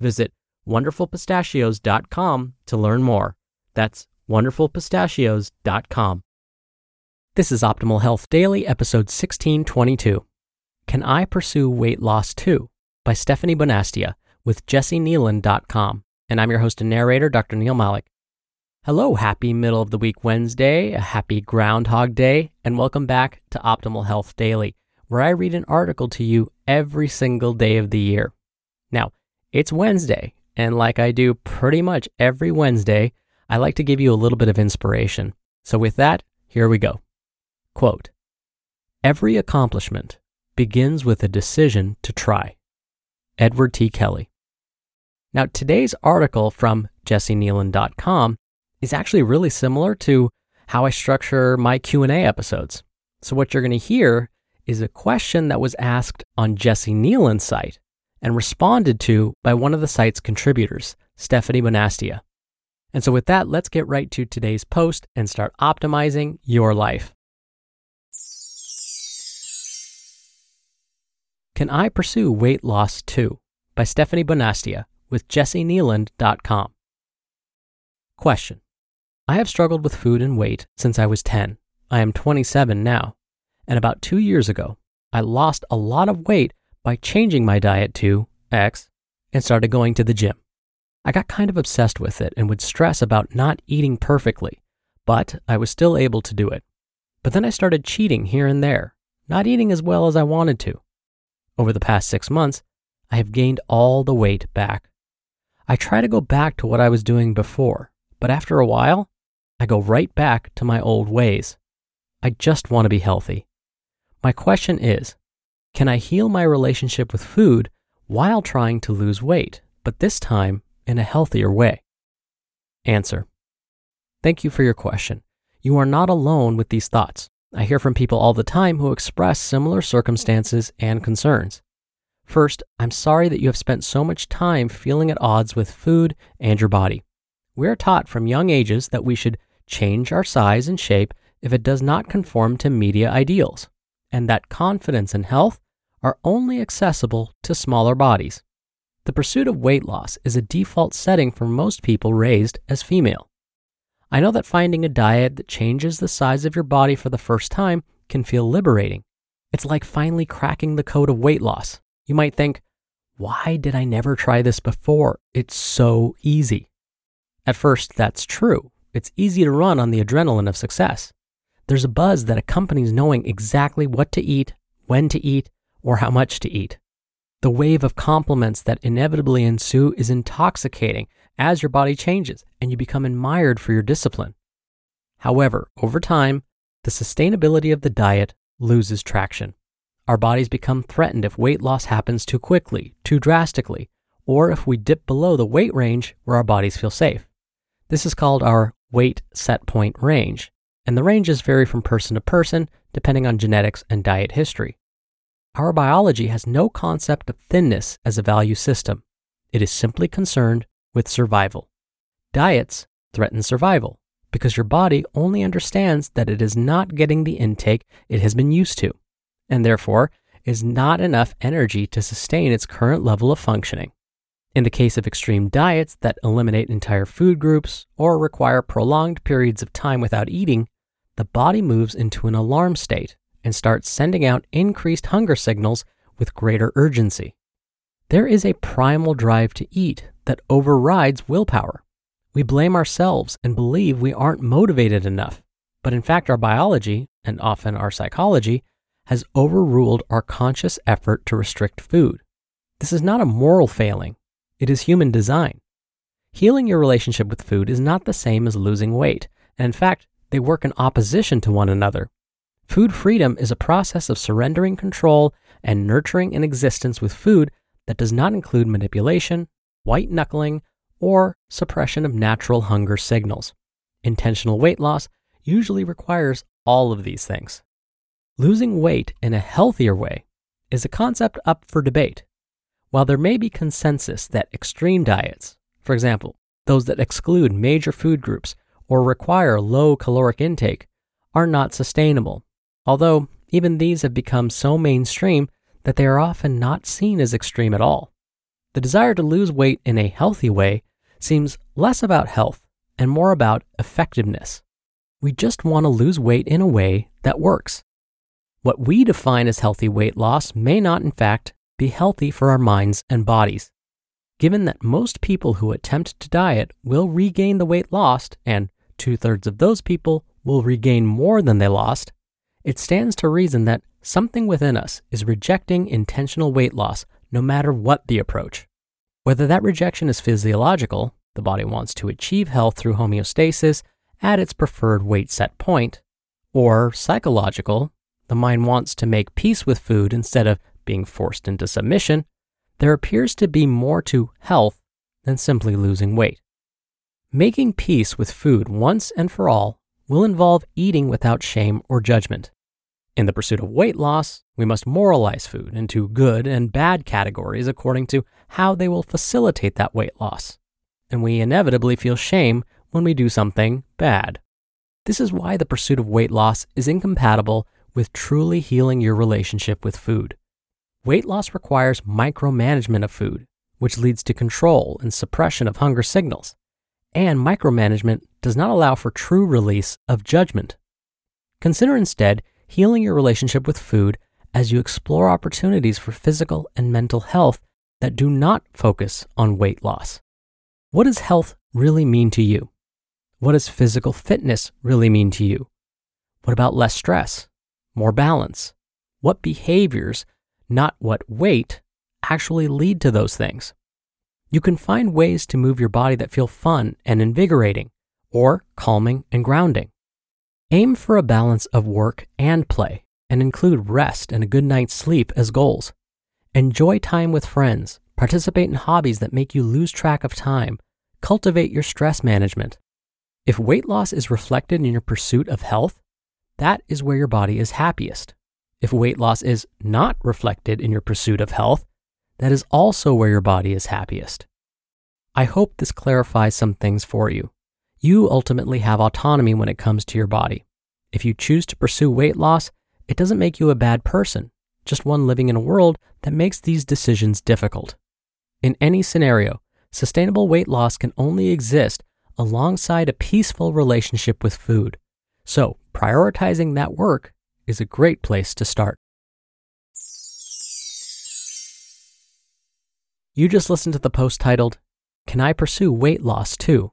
Visit wonderfulpistachios.com to learn more. That's wonderfulpistachios.com. This is Optimal Health Daily, episode 1622. Can I Pursue Weight Loss Too? by Stephanie Bonastia with jessikneeland.com. And I'm your host and narrator, Dr. Neal Malik. Hello, happy middle of the week Wednesday, a happy Groundhog Day, and welcome back to Optimal Health Daily, where I read an article to you every single day of the year. Now, it's Wednesday, and like I do pretty much every Wednesday, I like to give you a little bit of inspiration. So, with that, here we go. Quote Every accomplishment begins with a decision to try. Edward T. Kelly. Now, today's article from jessikneeland.com is actually really similar to how I structure my Q&A episodes. So what you're going to hear is a question that was asked on Jessi Kneeland's site and responded to by one of the site's contributors, Stephanie Bonastia. And so with that, let's get right to today's post and start optimizing your life. Can I Pursue Weight Loss Too? by Stephanie Bonastia with jessikneeland.com. Question. I have struggled with food and weight since I was 10. I am 27 now. And about two years ago, I lost a lot of weight by changing my diet to X and started going to the gym. I got kind of obsessed with it and would stress about not eating perfectly, but I was still able to do it. But then I started cheating here and there, not eating as well as I wanted to. Over the past six months, I have gained all the weight back. I try to go back to what I was doing before, but after a while, I go right back to my old ways. I just want to be healthy. My question is can I heal my relationship with food while trying to lose weight, but this time in a healthier way? Answer Thank you for your question. You are not alone with these thoughts. I hear from people all the time who express similar circumstances and concerns. First, I'm sorry that you have spent so much time feeling at odds with food and your body. We are taught from young ages that we should change our size and shape if it does not conform to media ideals, and that confidence and health are only accessible to smaller bodies. The pursuit of weight loss is a default setting for most people raised as female. I know that finding a diet that changes the size of your body for the first time can feel liberating. It's like finally cracking the code of weight loss. You might think, why did I never try this before? It's so easy. At first, that's true. It's easy to run on the adrenaline of success. There's a buzz that accompanies knowing exactly what to eat, when to eat, or how much to eat. The wave of compliments that inevitably ensue is intoxicating as your body changes and you become admired for your discipline. However, over time, the sustainability of the diet loses traction. Our bodies become threatened if weight loss happens too quickly, too drastically, or if we dip below the weight range where our bodies feel safe. This is called our weight set point range, and the ranges vary from person to person depending on genetics and diet history. Our biology has no concept of thinness as a value system. It is simply concerned with survival. Diets threaten survival because your body only understands that it is not getting the intake it has been used to, and therefore is not enough energy to sustain its current level of functioning. In the case of extreme diets that eliminate entire food groups or require prolonged periods of time without eating, the body moves into an alarm state and start sending out increased hunger signals with greater urgency. There is a primal drive to eat that overrides willpower. We blame ourselves and believe we aren't motivated enough, but in fact, our biology, and often our psychology, has overruled our conscious effort to restrict food. This is not a moral failing, it is human design. Healing your relationship with food is not the same as losing weight, and in fact, they work in opposition to one another. Food freedom is a process of surrendering control and nurturing an existence with food that does not include manipulation, white knuckling, or suppression of natural hunger signals. Intentional weight loss usually requires all of these things. Losing weight in a healthier way is a concept up for debate. While there may be consensus that extreme diets, for example, those that exclude major food groups or require low caloric intake, are not sustainable, although even these have become so mainstream that they are often not seen as extreme at all. The desire to lose weight in a healthy way seems less about health and more about effectiveness. We just want to lose weight in a way that works. What we define as healthy weight loss may not, in fact, be healthy for our minds and bodies. Given that most people who attempt to diet will regain the weight lost, and two thirds of those people will regain more than they lost, it stands to reason that something within us is rejecting intentional weight loss no matter what the approach. Whether that rejection is physiological, the body wants to achieve health through homeostasis at its preferred weight set point, or psychological, the mind wants to make peace with food instead of being forced into submission, there appears to be more to health than simply losing weight. Making peace with food once and for all will involve eating without shame or judgment. In the pursuit of weight loss, we must moralize food into good and bad categories according to how they will facilitate that weight loss. And we inevitably feel shame when we do something bad. This is why the pursuit of weight loss is incompatible with truly healing your relationship with food. Weight loss requires micromanagement of food, which leads to control and suppression of hunger signals. And micromanagement does not allow for true release of judgment. Consider instead healing your relationship with food as you explore opportunities for physical and mental health that do not focus on weight loss. What does health really mean to you? What does physical fitness really mean to you? What about less stress, more balance? What behaviors not what weight, actually lead to those things. You can find ways to move your body that feel fun and invigorating, or calming and grounding. Aim for a balance of work and play, and include rest and a good night's sleep as goals. Enjoy time with friends, participate in hobbies that make you lose track of time, cultivate your stress management. If weight loss is reflected in your pursuit of health, that is where your body is happiest. If weight loss is not reflected in your pursuit of health, that is also where your body is happiest. I hope this clarifies some things for you. You ultimately have autonomy when it comes to your body. If you choose to pursue weight loss, it doesn't make you a bad person, just one living in a world that makes these decisions difficult. In any scenario, sustainable weight loss can only exist alongside a peaceful relationship with food. So, prioritizing that work is a great place to start. You just listened to the post titled, Can I Pursue Weight Loss Too?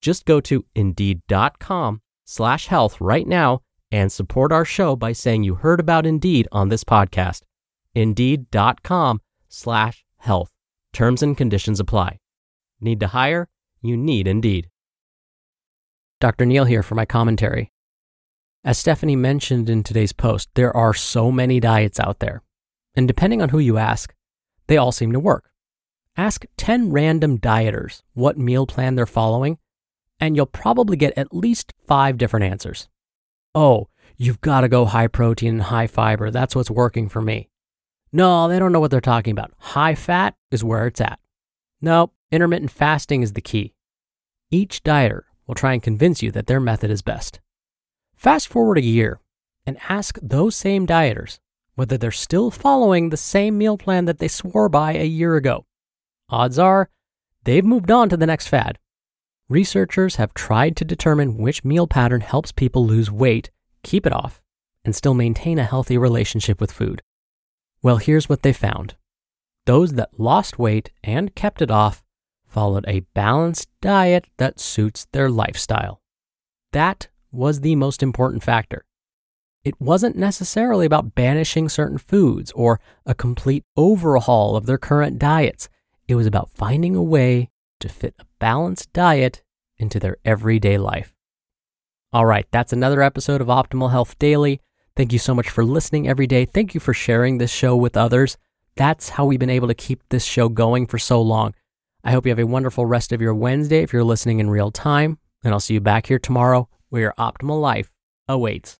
Just go to indeed.com slash health right now and support our show by saying you heard about Indeed on this podcast. Indeed.com slash health. Terms and conditions apply. Need to hire? You need Indeed. Dr. Neal here for my commentary. As Stephanie mentioned in today's post, there are so many diets out there. And depending on who you ask, they all seem to work. Ask 10 random dieters what meal plan they're following, and you'll probably get at least five different answers. Oh, you've got to go high protein and high fiber. That's what's working for me. No, they don't know what they're talking about. High fat is where it's at. No, intermittent fasting is the key. Each dieter will try and convince you that their method is best. Fast forward a year and ask those same dieters whether they're still following the same meal plan that they swore by a year ago. Odds are they've moved on to the next fad. Researchers have tried to determine which meal pattern helps people lose weight, keep it off, and still maintain a healthy relationship with food. Well, here's what they found those that lost weight and kept it off followed a balanced diet that suits their lifestyle. That was the most important factor. It wasn't necessarily about banishing certain foods or a complete overhaul of their current diets. It was about finding a way to fit a balanced diet into their everyday life. All right, that's another episode of Optimal Health Daily. Thank you so much for listening every day. Thank you for sharing this show with others. That's how we've been able to keep this show going for so long. I hope you have a wonderful rest of your Wednesday if you're listening in real time, and I'll see you back here tomorrow where your optimal life awaits.